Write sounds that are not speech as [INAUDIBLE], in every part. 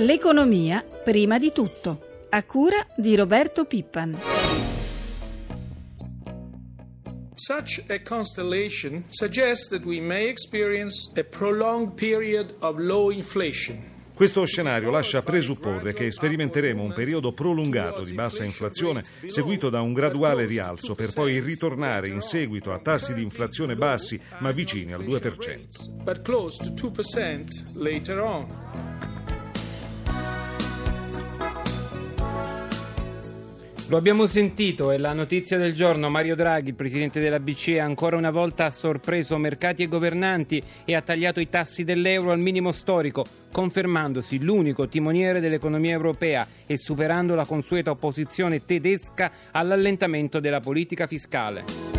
L'economia prima di tutto, a cura di Roberto Pippan. Such a constellation suggests that we may experience a prolonged period of low inflation. Questo scenario lascia presupporre che sperimenteremo un periodo prolungato di bassa inflazione seguito da un graduale rialzo per poi ritornare in seguito a tassi di inflazione bassi ma vicini al 2%. Lo abbiamo sentito, è la notizia del giorno. Mario Draghi, il presidente della BCE, ancora una volta ha sorpreso mercati e governanti e ha tagliato i tassi dell'euro al minimo storico, confermandosi l'unico timoniere dell'economia europea e superando la consueta opposizione tedesca all'allentamento della politica fiscale.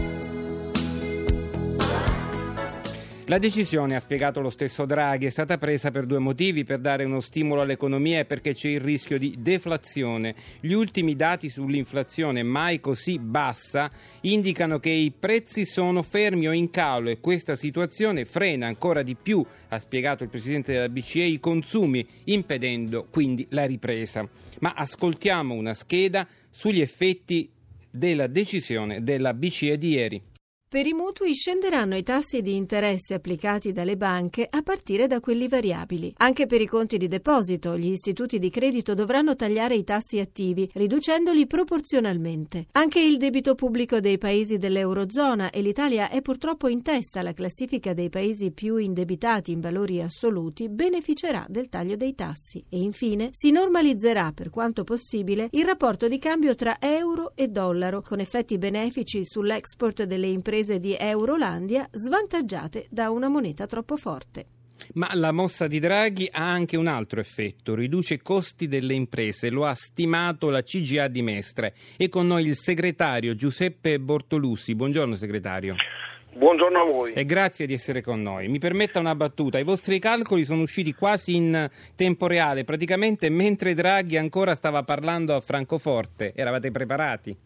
La decisione, ha spiegato lo stesso Draghi, è stata presa per due motivi, per dare uno stimolo all'economia e perché c'è il rischio di deflazione. Gli ultimi dati sull'inflazione, mai così bassa, indicano che i prezzi sono fermi o in calo e questa situazione frena ancora di più, ha spiegato il Presidente della BCE, i consumi, impedendo quindi la ripresa. Ma ascoltiamo una scheda sugli effetti della decisione della BCE di ieri. Per i mutui scenderanno i tassi di interesse applicati dalle banche a partire da quelli variabili. Anche per i conti di deposito gli istituti di credito dovranno tagliare i tassi attivi, riducendoli proporzionalmente. Anche il debito pubblico dei paesi dell'Eurozona e l'Italia è purtroppo in testa alla classifica dei paesi più indebitati in valori assoluti beneficerà del taglio dei tassi. E infine si normalizzerà per quanto possibile il rapporto di cambio tra euro e dollaro, con effetti benefici sull'export delle imprese imprese di Eurolandia svantaggiate da una moneta troppo forte. Ma la mossa di Draghi ha anche un altro effetto, riduce i costi delle imprese, lo ha stimato la CGA di Mestre. E con noi il segretario Giuseppe Bortolussi. Buongiorno segretario. Buongiorno a voi. E grazie di essere con noi. Mi permetta una battuta. I vostri calcoli sono usciti quasi in tempo reale, praticamente mentre Draghi ancora stava parlando a Francoforte. Eravate preparati?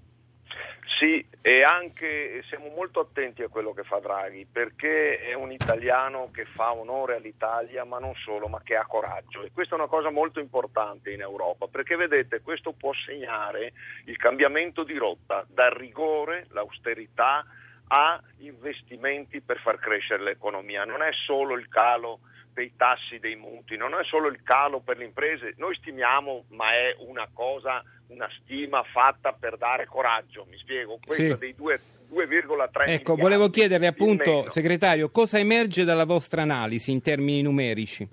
Sì, e anche siamo molto attenti a quello che fa Draghi, perché è un italiano che fa onore all'Italia, ma non solo, ma che ha coraggio. E questa è una cosa molto importante in Europa, perché vedete, questo può segnare il cambiamento di rotta dal rigore, l'austerità, a investimenti per far crescere l'economia. Non è solo il calo dei tassi dei mutui, non è solo il calo per le imprese, noi stimiamo, ma è una cosa, una stima fatta per dare coraggio, mi spiego, questa sì. dei 2, 2,3 Ecco, volevo chiederle appunto, segretario, cosa emerge dalla vostra analisi in termini numerici?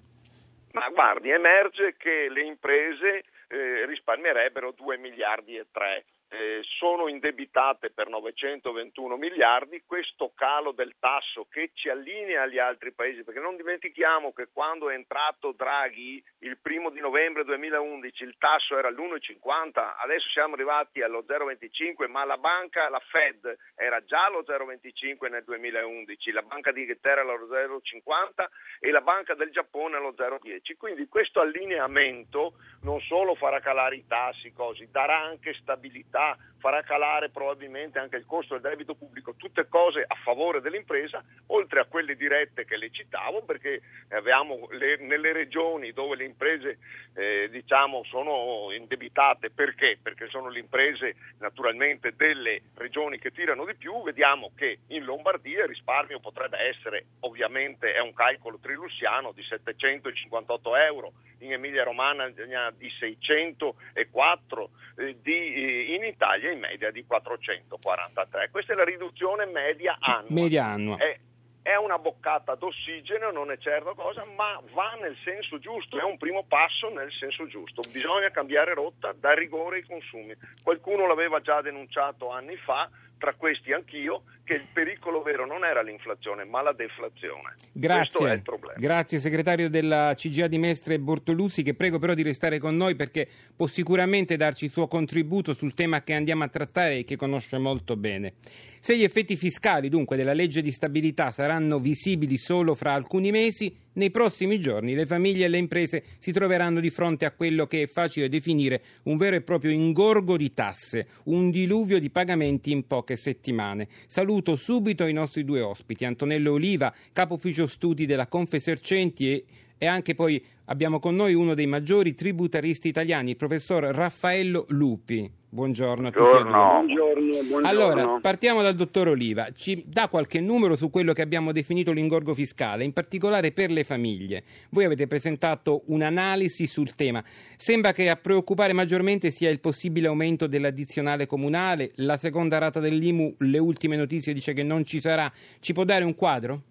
Ma guardi, emerge che le imprese eh, risparmierebbero 2 miliardi e 3 eh, sono indebitate per 921 miliardi, questo calo del tasso che ci allinea agli altri paesi, perché non dimentichiamo che quando è entrato Draghi il primo di novembre 2011 il tasso era all'1,50, adesso siamo arrivati allo 0,25, ma la banca, la Fed, era già allo 0,25 nel 2011, la banca di Inghilterra allo 0,50 e la banca del Giappone allo 0,10. Quindi questo allineamento non solo farà calare i tassi, così, darà anche stabilità stabilità, farà calare probabilmente anche il costo del debito pubblico, tutte cose a favore dell'impresa, oltre a quelle dirette che le citavo, perché abbiamo le, nelle regioni dove le imprese eh, diciamo, sono indebitate, perché? Perché sono le imprese naturalmente delle regioni che tirano di più, vediamo che in Lombardia il risparmio potrebbe essere, ovviamente è un calcolo trilussiano, di 758 euro, in Emilia Romagna di 604, eh, di, eh, in Italia in media di 443. Questa è la riduzione media annua. Media annua. È, è una boccata d'ossigeno, non è certo cosa, ma va nel senso giusto, è un primo passo nel senso giusto. Bisogna cambiare rotta, dare rigore ai consumi. Qualcuno l'aveva già denunciato anni fa, tra questi anch'io, che il pericolo vero non era l'inflazione ma la deflazione. Grazie. Grazie segretario della CGA di Mestre Bortolusi che prego però di restare con noi perché può sicuramente darci il suo contributo sul tema che andiamo a trattare e che conosce molto bene. Se gli effetti fiscali dunque della legge di stabilità saranno visibili solo fra alcuni mesi, nei prossimi giorni le famiglie e le imprese si troveranno di fronte a quello che è facile definire un vero e proprio ingorgo di tasse, un diluvio di pagamenti in poche settimane. Saluto subito i nostri due ospiti, Antonello Oliva, capo ufficio studi della Confesercenti e e anche poi abbiamo con noi uno dei maggiori tributaristi italiani, il professor Raffaello Lupi. Buongiorno, buongiorno. a tutti. Buongiorno, buongiorno. Allora, partiamo dal dottor Oliva. Ci dà qualche numero su quello che abbiamo definito l'ingorgo fiscale, in particolare per le famiglie. Voi avete presentato un'analisi sul tema. Sembra che a preoccupare maggiormente sia il possibile aumento dell'addizionale comunale. La seconda rata dell'IMU, le ultime notizie dice che non ci sarà. Ci può dare un quadro?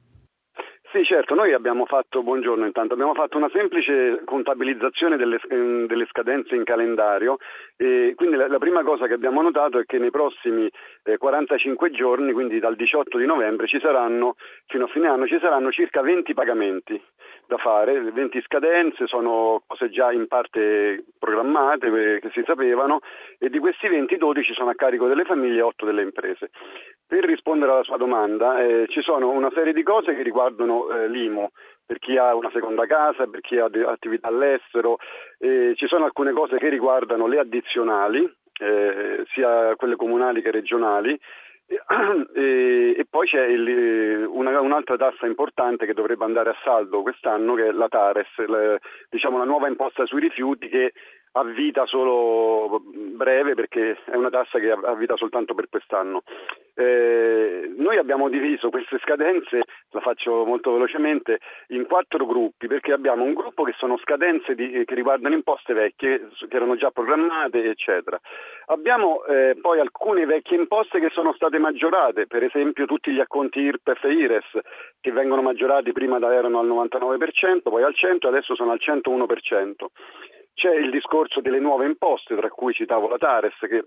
Sì, certo, noi abbiamo fatto, buongiorno intanto, abbiamo fatto una semplice contabilizzazione delle, ehm, delle scadenze in calendario e quindi la, la, prima cosa che abbiamo notato è che nei prossimi eh, 45 giorni, quindi dal 18 di novembre, ci saranno, fino a fine anno, ci saranno circa 20 pagamenti da fare, 20 scadenze, sono cose già in parte programmate, eh, che si sapevano e di questi 20, 12 sono a carico delle famiglie e 8 delle imprese. Per rispondere alla sua domanda, eh, ci sono una serie di cose che riguardano eh, l'IMU, per chi ha una seconda casa, per chi ha attività all'estero, eh, ci sono alcune cose che riguardano le addizionali, eh, sia quelle comunali che regionali, e, e, poi c'è il, una, un'altra tassa importante che dovrebbe andare a saldo quest'anno che è la Tares, la, diciamo la nuova imposta sui rifiuti che a vita solo breve perché è una tassa che ha vita soltanto per quest'anno. Eh, noi abbiamo diviso queste scadenze, la faccio molto velocemente, in quattro gruppi perché abbiamo un gruppo che sono scadenze di, che riguardano imposte vecchie che erano già programmate eccetera. Abbiamo eh, poi alcune vecchie imposte che sono state maggiorate, per esempio tutti gli acconti IRPEF e IRES che vengono maggiorati prima erano al 99%, poi al 100% adesso sono al 101%. C'è il discorso delle nuove imposte, tra cui citavo la Tares, che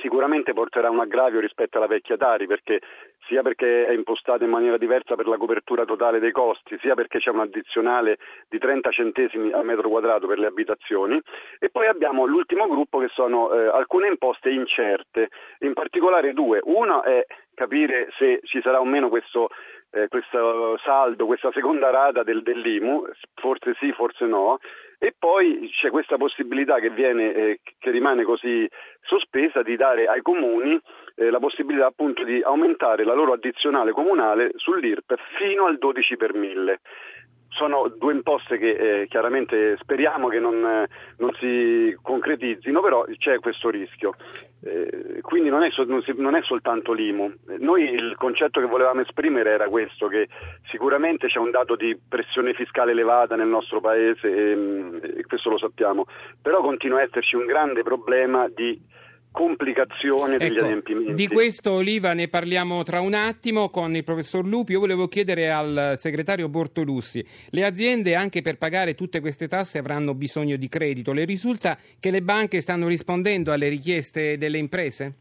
sicuramente porterà un aggravio rispetto alla vecchia Tari, perché, sia perché è impostata in maniera diversa per la copertura totale dei costi, sia perché c'è un addizionale di 30 centesimi al metro quadrato per le abitazioni. E poi abbiamo l'ultimo gruppo che sono eh, alcune imposte incerte, in particolare due. Una è capire se ci sarà o meno questo eh, questo saldo, questa seconda rata del, dell'IMU, forse sì, forse no, e poi c'è questa possibilità che, viene, eh, che rimane così sospesa di dare ai comuni eh, la possibilità appunto di aumentare la loro addizionale comunale sull'IRPEF fino al 12 per mille sono due imposte che eh, chiaramente speriamo che non, eh, non, si concretizzino, però c'è questo rischio. Eh, quindi non è, non, si, non è, soltanto l'IMU. Noi il concetto che volevamo esprimere era questo, che sicuramente c'è un dato di pressione fiscale elevata nel nostro Paese e, mm, e questo lo sappiamo, però continua a esserci un grande problema di complicazione degli ecco, adempimenti. Di questo Oliva ne parliamo tra un attimo con il professor Lupi. Io volevo chiedere al segretario Bortolussi, le aziende anche per pagare tutte queste tasse avranno bisogno di credito. Le risulta che le banche stanno rispondendo alle richieste delle imprese?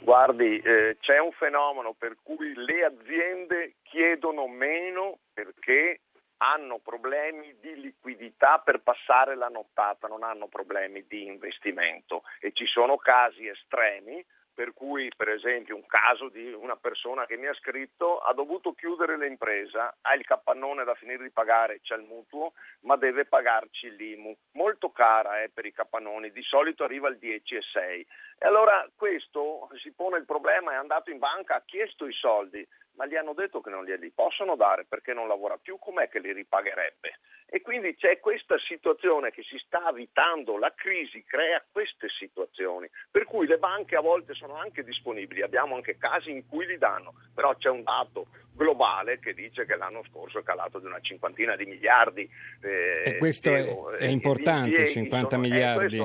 Guardi, eh, c'è un fenomeno per cui le aziende chiedono meno perché hanno problemi di liquidità per passare la nottata, non hanno problemi di investimento. E ci sono casi estremi per cui per esempio un caso di una persona che mi ha scritto ha dovuto chiudere l'impresa, ha il capannone da finire di pagare, c'è il mutuo, ma deve pagarci l'IMU, molto cara eh, per i capannoni, di solito arriva al 10,6 e allora questo si pone il problema, è andato in banca, ha chiesto i soldi, ma gli hanno detto che non glieli possono dare perché non lavora più, com'è che li ripagherebbe? E quindi c'è questa situazione che si sta avvitando, la crisi crea queste situazioni, per cui le banche a volte sono anche disponibili, abbiamo anche casi in cui li danno, però c'è un dato globale che dice che l'anno scorso è calato di una cinquantina di miliardi. Eh, e questo è, è importante, 50 sono, miliardi.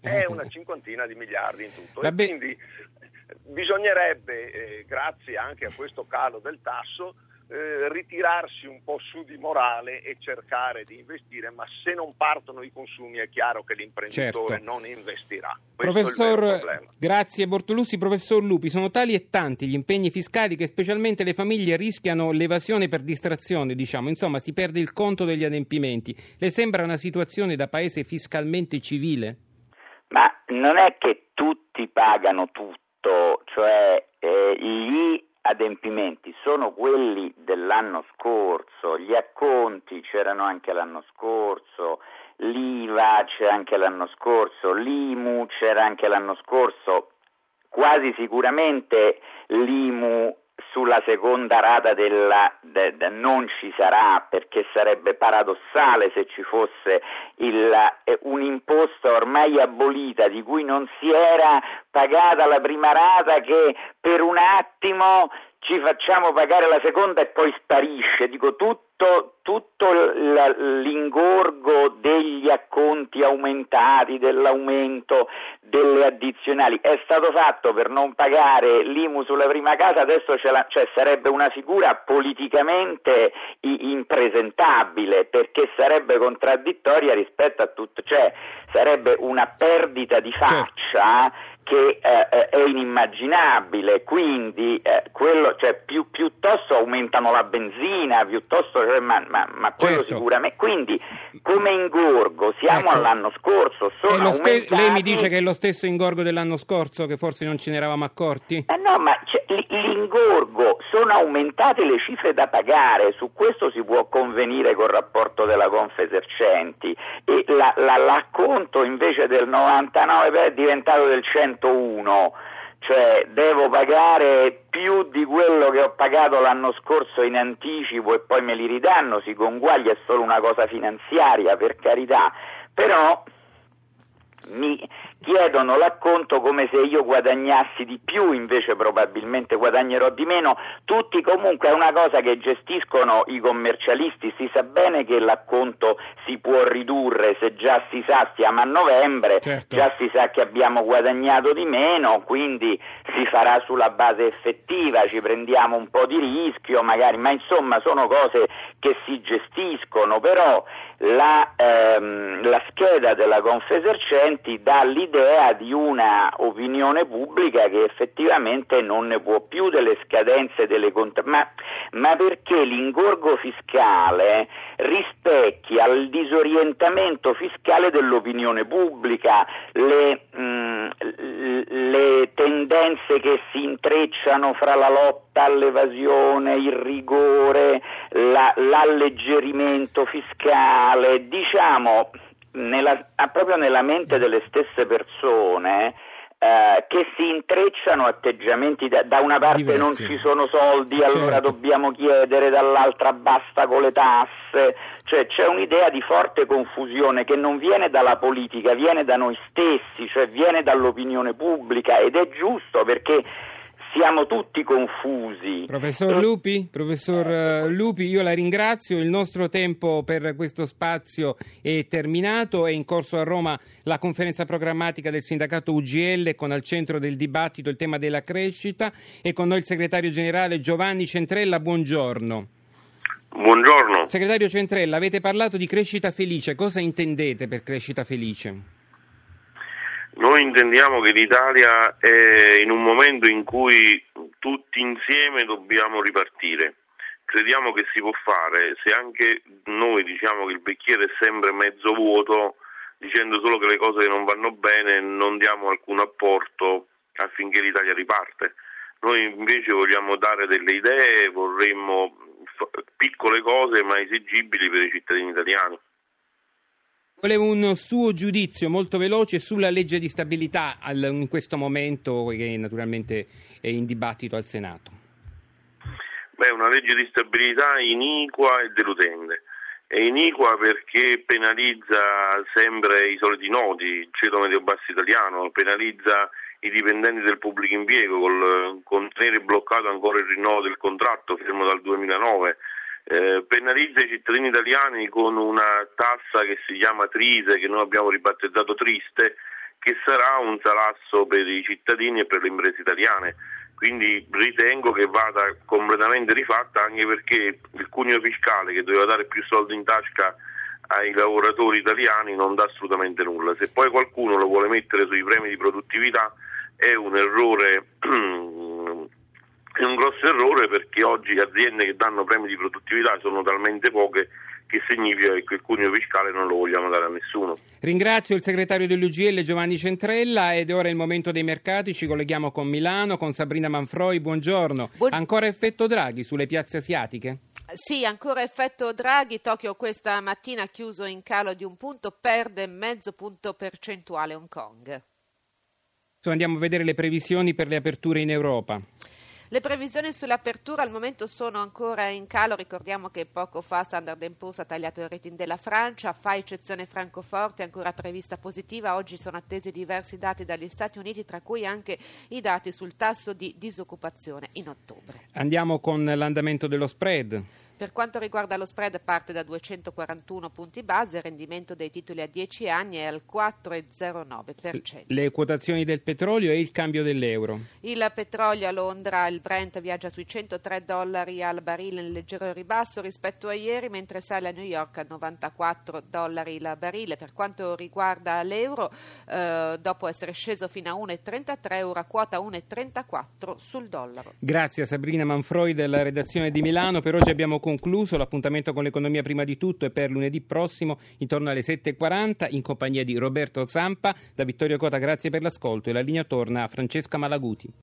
Eh, è una cinquantina di miliardi in tutto. Vabbè. E quindi bisognerebbe, eh, grazie anche a questo calo del tasso, eh, ritirarsi un po' su di morale e cercare di investire, ma se non partono i consumi è chiaro che l'imprenditore certo. non investirà. Professor, grazie Bortolussi. Professor Lupi, sono tali e tanti gli impegni fiscali che specialmente le famiglie rischiano l'evasione per distrazione, diciamo, insomma si perde il conto degli adempimenti. Le sembra una situazione da paese fiscalmente civile? Ma non è che tutti pagano tutto, cioè eh, gli adempimenti sono quelli dell'anno scorso, gli acconti c'erano anche l'anno scorso, l'IVA c'era anche l'anno scorso, l'IMU c'era anche l'anno scorso, quasi sicuramente l'IMU sulla seconda rata della, de, de, non ci sarà perché sarebbe paradossale se ci fosse il, eh, un'imposta ormai abolita di cui non si era pagata la prima rata che per un attimo ci facciamo pagare la seconda e poi sparisce. Dico tutto, tutto l'ingorgo degli acconti aumentati, dell'aumento delle addizionali è stato fatto per non pagare l'IMU sulla prima casa, adesso la, cioè, sarebbe una figura politicamente impresentabile perché sarebbe contraddittoria rispetto a tutto, cioè sarebbe una perdita di certo. faccia. Certo che eh, eh, è inimmaginabile, quindi eh, quello, cioè, più, piuttosto aumentano la benzina, piuttosto, cioè, ma, ma, ma, quello certo. sicuramente, quindi come ingorgo siamo ecco. all'anno scorso, sono aumentati... Lei mi dice che è lo stesso ingorgo dell'anno scorso, che forse non ce ne eravamo accorti? Eh no, ma cioè, l'ingorgo, sono aumentate le cifre da pagare, su questo si può convenire col rapporto della Confesercenti e la, la, l'acconto invece del 99 è diventato del 101 cioè devo pagare più di quello che ho pagato l'anno scorso in anticipo e poi me li ridanno, si conguaglia, è solo una cosa finanziaria per carità, però mi chiedono l'acconto come se io guadagnassi di più, invece probabilmente guadagnerò di meno. Tutti comunque è una cosa che gestiscono i commercialisti, si sa bene che l'acconto si può ridurre se già si sa stiamo a novembre, certo. già si sa che abbiamo guadagnato di meno, quindi si farà sulla base effettiva, ci prendiamo un po' di rischio magari, ma insomma sono cose che si gestiscono, però la, ehm, la scheda della Confesercenti dà l'idea di una opinione pubblica che effettivamente non ne può più delle scadenze delle cont- ma, ma perché l'ingorgo fiscale rispecchia il disorientamento fiscale dell'opinione pubblica, le, mh, mm, le tendenze che si intrecciano fra la lotta all'evasione, il rigore, la, l'alleggerimento fiscale, diciamo nella, proprio nella mente delle stesse persone eh, che si intrecciano atteggiamenti da, da una parte Diversi. non ci sono soldi certo. allora dobbiamo chiedere dall'altra basta con le tasse cioè c'è un'idea di forte confusione che non viene dalla politica viene da noi stessi cioè viene dall'opinione pubblica ed è giusto perché siamo tutti confusi. Professor Lupi, professor eh, Lupi, io la ringrazio, il nostro tempo per questo spazio è terminato, è in corso a Roma la conferenza programmatica del sindacato UGL con al centro del dibattito il tema della crescita e con noi il segretario generale Giovanni Centrella, buongiorno. Buongiorno. Segretario Centrella, avete parlato di crescita felice, cosa intendete per crescita felice? Noi intendiamo che l'Italia è in un momento in cui tutti insieme dobbiamo ripartire. Crediamo che si può fare, se anche noi diciamo che il bicchiere è sempre mezzo vuoto, dicendo solo che le cose non vanno bene, non diamo alcun apporto affinché l'Italia riparte. Noi invece vogliamo dare delle idee, vorremmo piccole cose ma esigibili per i cittadini italiani. Volevo un suo giudizio molto veloce sulla legge di stabilità in questo momento che naturalmente è in dibattito al Senato. Beh, una legge di stabilità iniqua e deludente. È iniqua perché penalizza sempre i soliti noti, il ceto medio basso italiano, penalizza i dipendenti del pubblico impiego col, con tenere bloccato ancora il rinnovo del contratto fermo dal 2009 eh, penalizza i cittadini italiani con una tassa che si chiama Trise, che noi abbiamo ribattezzato Triste, che sarà un salasso per i cittadini e per le imprese italiane. Quindi ritengo che vada completamente rifatta anche perché il cuneo fiscale che doveva dare più soldi in tasca ai lavoratori italiani non dà assolutamente nulla. Se poi qualcuno lo vuole mettere sui premi di produttività è un errore [CLEARS THROAT] grosso errore perché oggi aziende che danno premi di produttività sono talmente poche che significa che il cuneo fiscale non lo vogliamo dare a nessuno. Ringrazio il segretario dell'UGL Giovanni Centrella ed ora è il momento dei mercati, ci colleghiamo con Milano, con Sabrina Manfroi, buongiorno. Buon... Ancora effetto Draghi sulle piazze asiatiche? Sì, ancora effetto Draghi, Tokyo questa mattina ha chiuso in calo di un punto, perde mezzo punto percentuale Hong Kong. Andiamo a vedere le previsioni per le aperture in Europa. Le previsioni sull'apertura al momento sono ancora in calo, ricordiamo che poco fa Standard Poor's ha tagliato il rating della Francia, fa eccezione Francoforte, ancora prevista positiva, oggi sono attesi diversi dati dagli Stati Uniti, tra cui anche i dati sul tasso di disoccupazione in ottobre. Andiamo con l'andamento dello spread. Per quanto riguarda lo spread parte da 241 punti base, il rendimento dei titoli a 10 anni è al 4,09%. Le quotazioni del petrolio e il cambio dell'euro. Il petrolio a Londra, il Brent viaggia sui 103 dollari al barile in leggero ribasso rispetto a ieri, mentre sale a New York a 94 dollari il barile. Per quanto riguarda l'euro, eh, dopo essere sceso fino a 1,33, ora quota 1,34 sul dollaro. Grazie a Sabrina Manfroi della redazione di Milano. Per oggi abbiamo concluso. L'appuntamento con l'economia prima di tutto è per lunedì prossimo intorno alle 7.40 in compagnia di Roberto Zampa. Da Vittorio Cota grazie per l'ascolto e la linea torna a Francesca Malaguti.